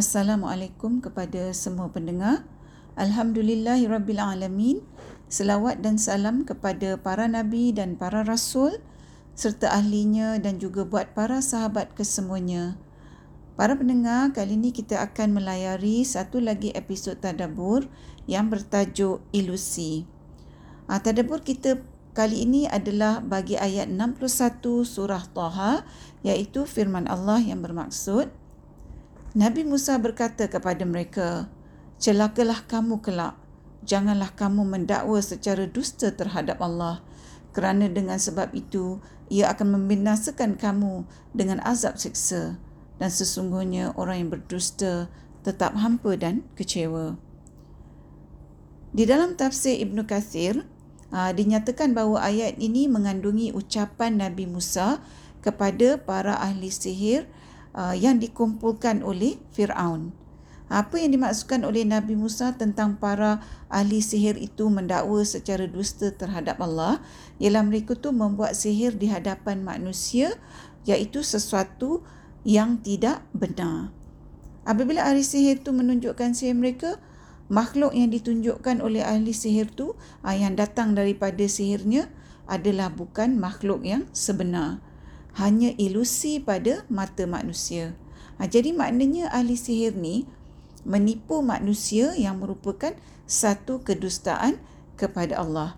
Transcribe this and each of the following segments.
Assalamualaikum kepada semua pendengar. Alhamdulillahirabbilalamin. Selawat dan salam kepada para nabi dan para rasul serta ahlinya dan juga buat para sahabat kesemuanya. Para pendengar, kali ini kita akan melayari satu lagi episod tadabbur yang bertajuk ilusi. Ah, tadabbur kita kali ini adalah bagi ayat 61 surah Taha iaitu firman Allah yang bermaksud Nabi Musa berkata kepada mereka, Celakalah kamu kelak, janganlah kamu mendakwa secara dusta terhadap Allah, kerana dengan sebab itu, ia akan membinasakan kamu dengan azab siksa, dan sesungguhnya orang yang berdusta tetap hampa dan kecewa. Di dalam tafsir Ibn Kathir, aa, dinyatakan bahawa ayat ini mengandungi ucapan Nabi Musa kepada para ahli sihir uh, yang dikumpulkan oleh Firaun. Apa yang dimaksudkan oleh Nabi Musa tentang para ahli sihir itu mendakwa secara dusta terhadap Allah ialah mereka tu membuat sihir di hadapan manusia iaitu sesuatu yang tidak benar. Apabila ahli sihir itu menunjukkan sihir mereka, makhluk yang ditunjukkan oleh ahli sihir tu uh, yang datang daripada sihirnya adalah bukan makhluk yang sebenar hanya ilusi pada mata manusia. Ha, jadi maknanya ahli sihir ni menipu manusia yang merupakan satu kedustaan kepada Allah.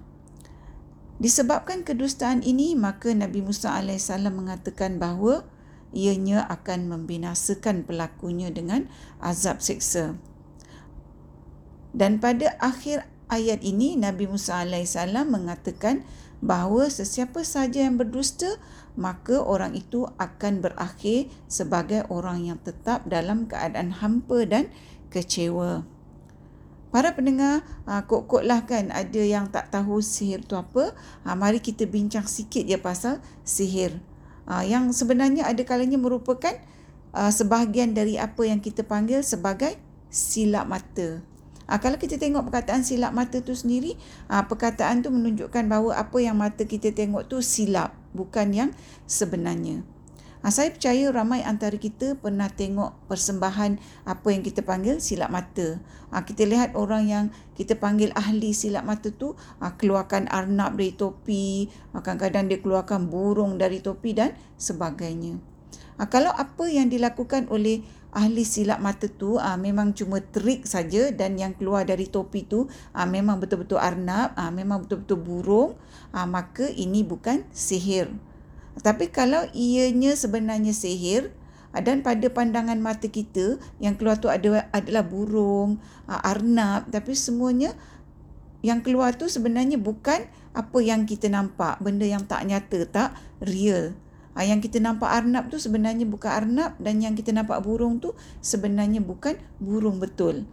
Disebabkan kedustaan ini, maka Nabi Musa AS mengatakan bahawa ianya akan membinasakan pelakunya dengan azab seksa. Dan pada akhir ayat ini, Nabi Musa AS mengatakan bahawa sesiapa saja yang berdusta maka orang itu akan berakhir sebagai orang yang tetap dalam keadaan hampa dan kecewa. Para pendengar, ah, kok-koklah kan ada yang tak tahu sihir tu apa. Ah, mari kita bincang sikit je pasal sihir. Ah, yang sebenarnya ada kalanya merupakan sebahagian dari apa yang kita panggil sebagai silap mata. Kalau kita tengok perkataan silap mata tu sendiri, perkataan tu menunjukkan bahawa apa yang mata kita tengok tu silap, bukan yang sebenarnya. Ha, saya percaya ramai antara kita pernah tengok persembahan apa yang kita panggil silap mata. Ha, kita lihat orang yang kita panggil ahli silap mata tu ha, keluarkan arnab dari topi, ha, kadang-kadang dia keluarkan burung dari topi dan sebagainya. Ha, kalau apa yang dilakukan oleh ahli silap mata tu uh, memang cuma trik saja dan yang keluar dari topi tu uh, memang betul-betul arnab, uh, memang betul-betul burung, uh, maka ini bukan sihir. Tapi kalau ianya sebenarnya sihir uh, dan pada pandangan mata kita yang keluar tu ada adalah burung, uh, arnab tapi semuanya yang keluar tu sebenarnya bukan apa yang kita nampak, benda yang tak nyata, tak real. Ha, yang kita nampak arnab tu sebenarnya bukan arnab dan yang kita nampak burung tu sebenarnya bukan burung betul.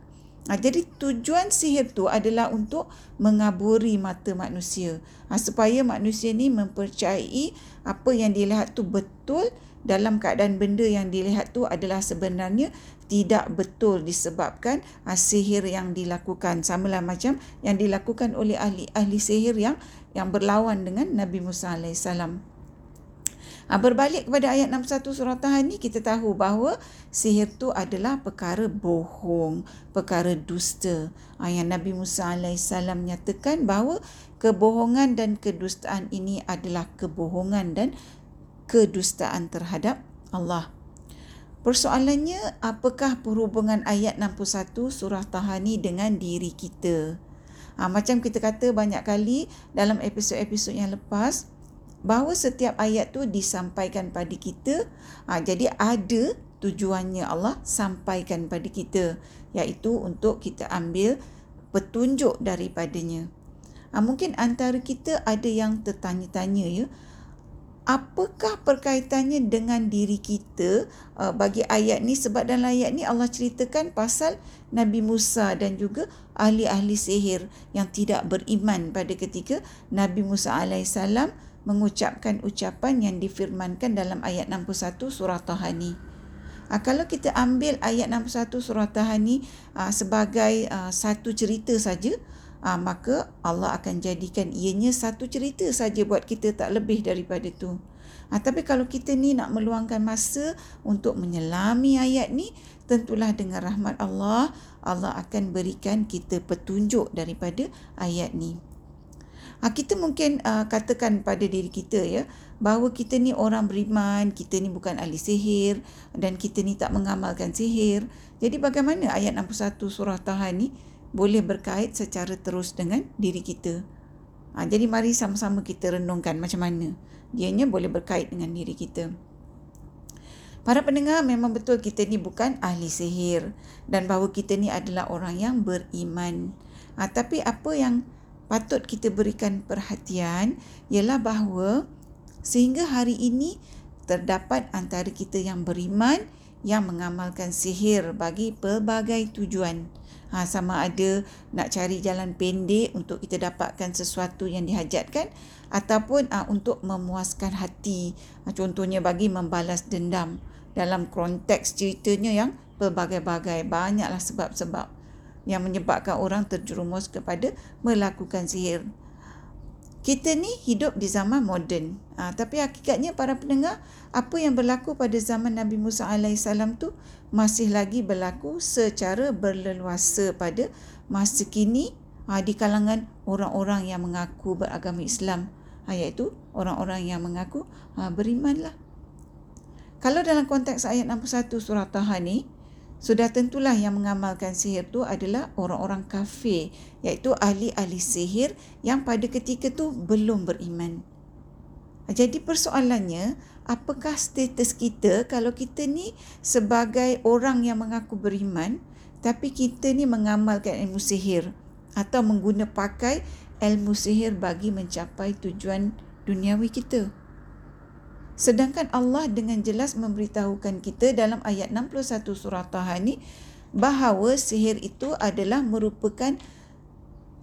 Ha, jadi tujuan sihir tu adalah untuk mengaburi mata manusia. Ha, supaya manusia ni mempercayai apa yang dilihat tu betul dalam keadaan benda yang dilihat tu adalah sebenarnya tidak betul disebabkan ha, sihir yang dilakukan. Samalah macam yang dilakukan oleh ahli-ahli sihir yang yang berlawan dengan Nabi Musa alaihissalam. Ha, berbalik kepada ayat 61 surah Tahan ni kita tahu bahawa sihir tu adalah perkara bohong, perkara dusta. Ha, yang Nabi Musa AS nyatakan bahawa kebohongan dan kedustaan ini adalah kebohongan dan kedustaan terhadap Allah. Persoalannya, apakah perhubungan ayat 61 surah Tahani dengan diri kita? Ha, macam kita kata banyak kali dalam episod-episod yang lepas, bahawa setiap ayat tu disampaikan pada kita ha, jadi ada tujuannya Allah sampaikan pada kita iaitu untuk kita ambil petunjuk daripadanya. Ha, mungkin antara kita ada yang tertanya-tanya ya apakah perkaitannya dengan diri kita uh, bagi ayat ni? Sebab dalam ayat ni Allah ceritakan pasal Nabi Musa dan juga ahli-ahli sihir yang tidak beriman pada ketika Nabi Musa alaihissalam mengucapkan ucapan yang difirmankan dalam ayat 61 surah Tahani. Ha, kalau kita ambil ayat 61 surah Tahani ha, sebagai ha, satu cerita saja, ha, maka Allah akan jadikan ianya satu cerita saja buat kita tak lebih daripada itu. Ha, tapi kalau kita ni nak meluangkan masa untuk menyelami ayat ni, tentulah dengan rahmat Allah, Allah akan berikan kita petunjuk daripada ayat ni. Ha, kita mungkin uh, katakan pada diri kita ya bahawa kita ni orang beriman, kita ni bukan ahli sihir dan kita ni tak mengamalkan sihir. Jadi bagaimana ayat 61 surah Taha ni boleh berkait secara terus dengan diri kita? Ha, jadi mari sama-sama kita renungkan macam mana dianya boleh berkait dengan diri kita. Para pendengar memang betul kita ni bukan ahli sihir dan bahawa kita ni adalah orang yang beriman. Ha, tapi apa yang patut kita berikan perhatian ialah bahawa sehingga hari ini terdapat antara kita yang beriman yang mengamalkan sihir bagi pelbagai tujuan. Ha, sama ada nak cari jalan pendek untuk kita dapatkan sesuatu yang dihajatkan ataupun ha, untuk memuaskan hati. Ha, contohnya bagi membalas dendam. Dalam konteks ceritanya yang pelbagai-bagai. Banyaklah sebab-sebab yang menyebabkan orang terjerumus kepada melakukan sihir. Kita ni hidup di zaman moden. Ha, tapi hakikatnya para pendengar, apa yang berlaku pada zaman Nabi Musa AS tu masih lagi berlaku secara berleluasa pada masa kini ha, di kalangan orang-orang yang mengaku beragama Islam. Ha, iaitu orang-orang yang mengaku ha, beriman lah. Kalau dalam konteks ayat 61 surah Taha ni, sudah tentulah yang mengamalkan sihir tu adalah orang-orang kafir iaitu ahli-ahli sihir yang pada ketika tu belum beriman. Jadi persoalannya apakah status kita kalau kita ni sebagai orang yang mengaku beriman tapi kita ni mengamalkan ilmu sihir atau mengguna pakai ilmu sihir bagi mencapai tujuan duniawi kita. Sedangkan Allah dengan jelas memberitahukan kita dalam ayat 61 surah Taha ni bahawa sihir itu adalah merupakan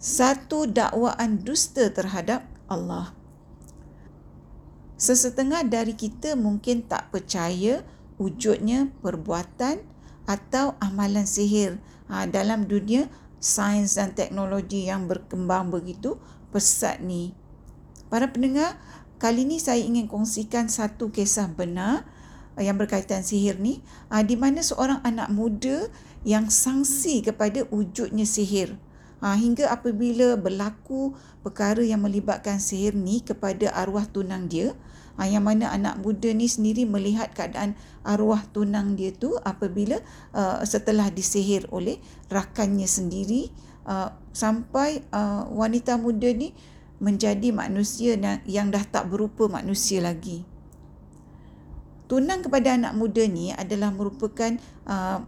satu dakwaan dusta terhadap Allah. Sesetengah dari kita mungkin tak percaya wujudnya perbuatan atau amalan sihir ha, dalam dunia sains dan teknologi yang berkembang begitu pesat ni. Para pendengar, Kali ini saya ingin kongsikan satu kisah benar eh, yang berkaitan sihir ni. Ah, di mana seorang anak muda yang sangsi kepada wujudnya sihir. Ah, hingga apabila berlaku perkara yang melibatkan sihir ni kepada arwah tunang dia. Ah, yang mana anak muda ni sendiri melihat keadaan arwah tunang dia tu apabila setelah disihir oleh rakannya sendiri. Sampai wanita muda ni menjadi manusia yang dah tak berupa manusia lagi. Tunang kepada anak muda ni adalah merupakan uh,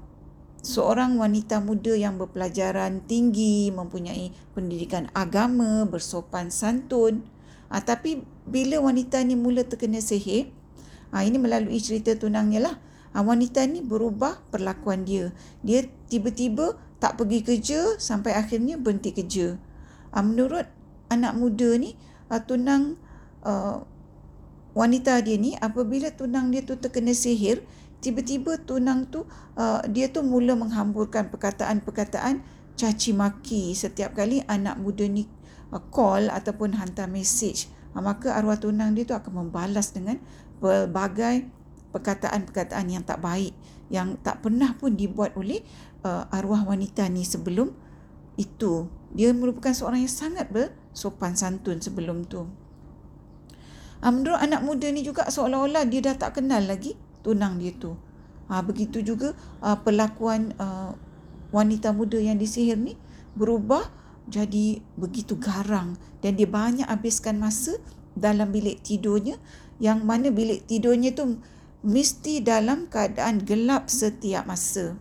seorang wanita muda yang berpelajaran tinggi, mempunyai pendidikan agama, bersopan santun. Uh, tapi bila wanita ni mula terkena sihir, uh, ini melalui cerita tunangnya lah, uh, wanita ni berubah perlakuan dia. Dia tiba-tiba tak pergi kerja sampai akhirnya berhenti kerja. Uh, menurut anak muda ni uh, tunang uh, wanita dia ni apabila tunang dia tu terkena sihir tiba-tiba tunang tu uh, dia tu mula menghamburkan perkataan-perkataan caci maki setiap kali anak muda ni uh, call ataupun hantar message. Uh, maka arwah tunang dia tu akan membalas dengan pelbagai perkataan-perkataan yang tak baik yang tak pernah pun dibuat oleh uh, arwah wanita ni sebelum itu. Dia merupakan seorang yang sangat bersopan santun sebelum tu. Ha, menurut anak muda ni juga seolah-olah dia dah tak kenal lagi tunang dia tu. Ha, begitu juga uh, perlakuan uh, wanita muda yang disihir ni berubah jadi begitu garang dan dia banyak habiskan masa dalam bilik tidurnya yang mana bilik tidurnya tu mesti dalam keadaan gelap setiap masa.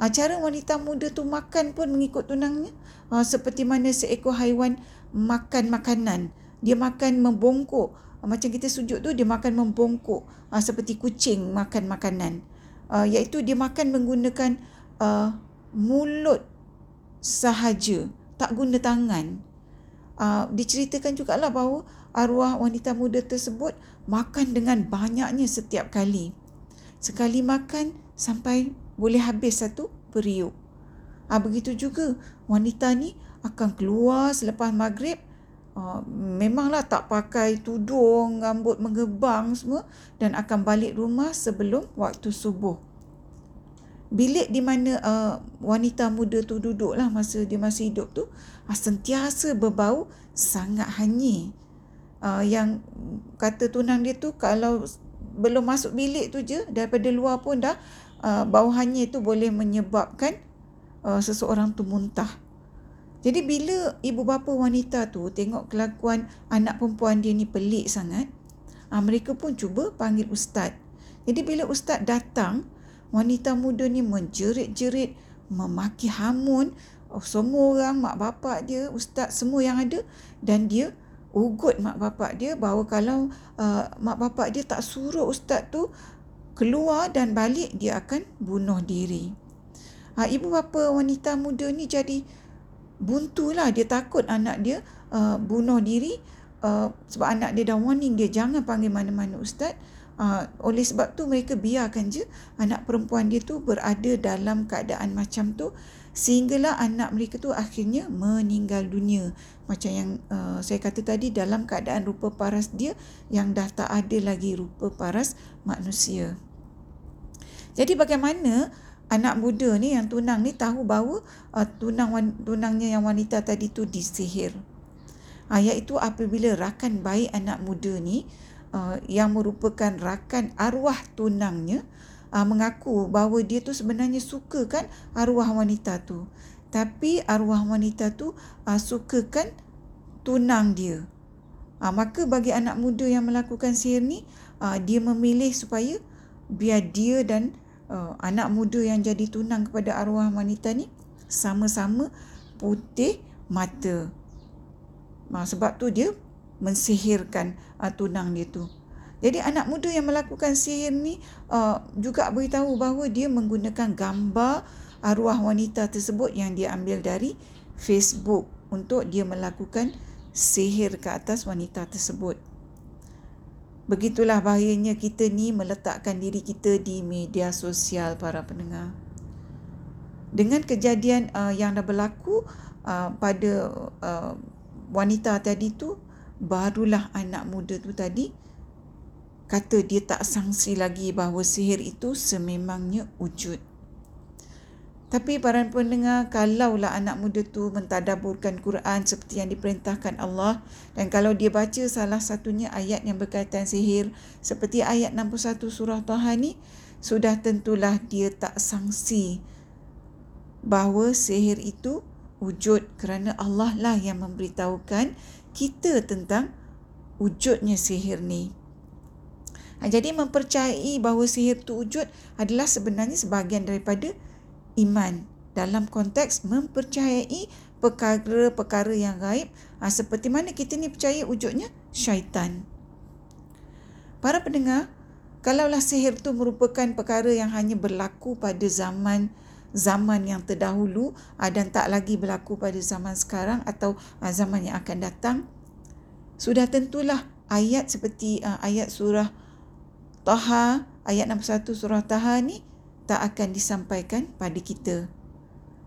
Ha, cara wanita muda tu makan pun mengikut tunangnya. Ha, seperti mana seekor haiwan makan makanan. Dia makan membongkok. Ha, macam kita sujud tu dia makan membongkok. Ha, seperti kucing makan makanan. Ha, iaitu dia makan menggunakan uh, mulut sahaja. Tak guna tangan. Uh, diceritakan juga lah bahawa arwah wanita muda tersebut makan dengan banyaknya setiap kali. Sekali makan sampai boleh habis satu periuk. Ha, begitu juga wanita ni akan keluar selepas maghrib uh, memanglah tak pakai tudung, rambut mengebang semua dan akan balik rumah sebelum waktu subuh. Bilik di mana uh, wanita muda tu duduk lah masa dia masih hidup tu uh, sentiasa berbau sangat hanyir. Uh, yang kata tunang dia tu kalau belum masuk bilik tu je daripada luar pun dah uh, bau hanyir tu boleh menyebabkan uh, seseorang tu muntah. Jadi bila ibu bapa wanita tu tengok kelakuan anak perempuan dia ni pelik sangat, uh, mereka pun cuba panggil ustaz. Jadi bila ustaz datang, wanita muda ni menjerit-jerit, memaki hamun oh, semua orang, mak bapak dia, ustaz semua yang ada dan dia ugut mak bapak dia bahawa kalau uh, mak bapak dia tak suruh ustaz tu keluar dan balik dia akan bunuh diri. Ha, ibu bapa wanita muda ni jadi buntulah dia takut anak dia uh, bunuh diri. Uh, sebab anak dia dah warning dia jangan panggil mana-mana ustaz. Uh, oleh sebab tu mereka biarkan je anak perempuan dia tu berada dalam keadaan macam tu sehinggalah anak mereka tu akhirnya meninggal dunia macam yang uh, saya kata tadi dalam keadaan rupa paras dia yang dah tak ada lagi rupa paras manusia jadi bagaimana anak muda ni yang tunang ni tahu bahawa uh, tunang tunangnya yang wanita tadi tu disihir. Uh, iaitu apabila rakan baik anak muda ni uh, yang merupakan rakan arwah tunangnya uh, mengaku bahawa dia tu sebenarnya suka kan arwah wanita tu. Tapi arwah wanita tu uh, sukakan tunang dia. Uh, maka bagi anak muda yang melakukan sihir ni, uh, dia memilih supaya biar dia dan uh, anak muda yang jadi tunang kepada arwah wanita ni sama-sama putih mata. Uh, sebab tu dia mensihirkan uh, tunang dia tu. Jadi anak muda yang melakukan sihir ni uh, juga beritahu bahawa dia menggunakan gambar arwah wanita tersebut yang dia ambil dari Facebook untuk dia melakukan sihir ke atas wanita tersebut. Begitulah bahayanya kita ni meletakkan diri kita di media sosial para pendengar. Dengan kejadian uh, yang dah berlaku uh, pada uh, wanita tadi tu, barulah anak muda tu tadi kata dia tak sangsi lagi bahawa sihir itu sememangnya wujud. Tapi para pendengar, kalaulah anak muda tu mentadaburkan Quran seperti yang diperintahkan Allah dan kalau dia baca salah satunya ayat yang berkaitan sihir seperti ayat 61 surah Taha ni, sudah tentulah dia tak sangsi bahawa sihir itu wujud kerana Allah lah yang memberitahukan kita tentang wujudnya sihir ni. Ha, jadi mempercayai bahawa sihir itu wujud adalah sebenarnya sebahagian daripada iman dalam konteks mempercayai perkara-perkara yang gaib ha, seperti mana kita ni percaya wujudnya syaitan. Para pendengar, kalaulah sihir itu merupakan perkara yang hanya berlaku pada zaman zaman yang terdahulu ha, dan tak lagi berlaku pada zaman sekarang atau ha, zaman yang akan datang, sudah tentulah ayat seperti uh, ayat surah Taha, ayat 61 surah Taha ni tak akan disampaikan pada kita.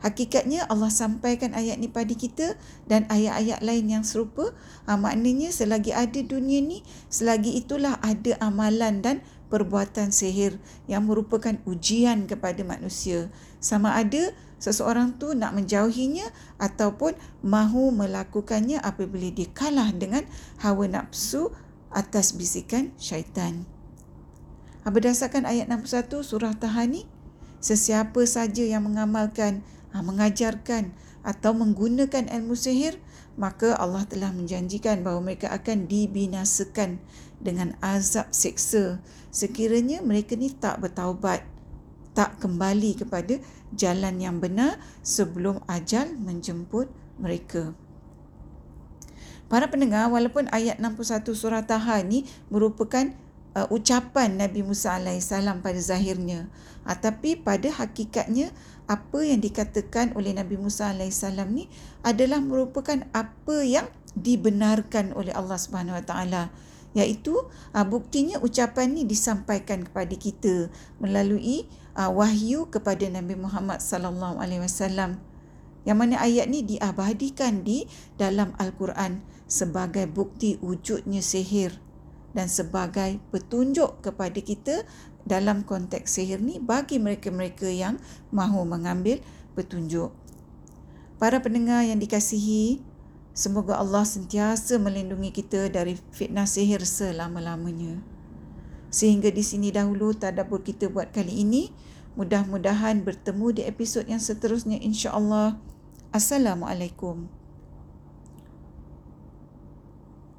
Hakikatnya Allah sampaikan ayat ni pada kita dan ayat-ayat lain yang serupa. Ha, maknanya selagi ada dunia ni, selagi itulah ada amalan dan perbuatan sihir yang merupakan ujian kepada manusia. Sama ada seseorang tu nak menjauhinya ataupun mahu melakukannya apabila dia kalah dengan hawa nafsu atas bisikan syaitan. Ha, berdasarkan ayat 61 surah Tahani, sesiapa saja yang mengamalkan, ha, mengajarkan atau menggunakan ilmu sihir, maka Allah telah menjanjikan bahawa mereka akan dibinasakan dengan azab seksa sekiranya mereka ni tak bertaubat, tak kembali kepada jalan yang benar sebelum ajal menjemput mereka. Para pendengar, walaupun ayat 61 surah Taha ni merupakan uh, ucapan Nabi Musa AS pada zahirnya. Uh, tapi pada hakikatnya, apa yang dikatakan oleh Nabi Musa AS ni adalah merupakan apa yang dibenarkan oleh Allah Subhanahu Wa Taala. Iaitu uh, buktinya ucapan ni disampaikan kepada kita melalui uh, wahyu kepada Nabi Muhammad sallallahu alaihi wasallam. Yang mana ayat ni diabadikan di dalam Al-Quran sebagai bukti wujudnya sihir dan sebagai petunjuk kepada kita dalam konteks sihir ni bagi mereka-mereka yang mahu mengambil petunjuk. Para pendengar yang dikasihi, semoga Allah sentiasa melindungi kita dari fitnah sihir selama-lamanya. Sehingga di sini dahulu tadabbur kita buat kali ini. Mudah-mudahan bertemu di episod yang seterusnya insya-Allah. Assalamualaikum.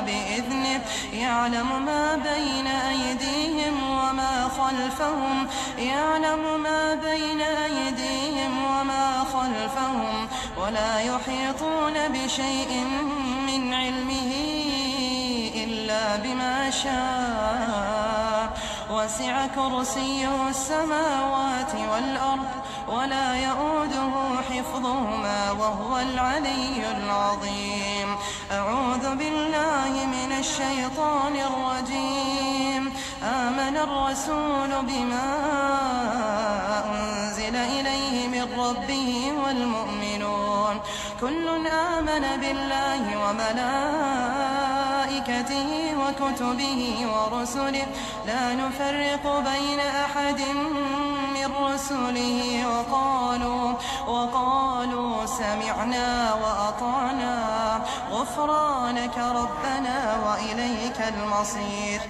بإذنه. يعلم ما بين أيديهم وما خلفهم. يعلم ما بين أيديهم وما خلفهم. ولا يحيطون بشيء من علمه إلا بما شاء. وسع كرسيه السماوات والأرض ولا يؤوده حفظهما وهو العلي العظيم. أعوذ بالله من الشيطان الرجيم. آمن الرسول بما أنزل إليه من ربه والمؤمنون. كل آمن بالله وملائكته وكتبه ورسله لا نفرق بين أحد من رسله وقالوا وقالوا سمعنا وأطعنا غفرانك ربنا وإليك المصير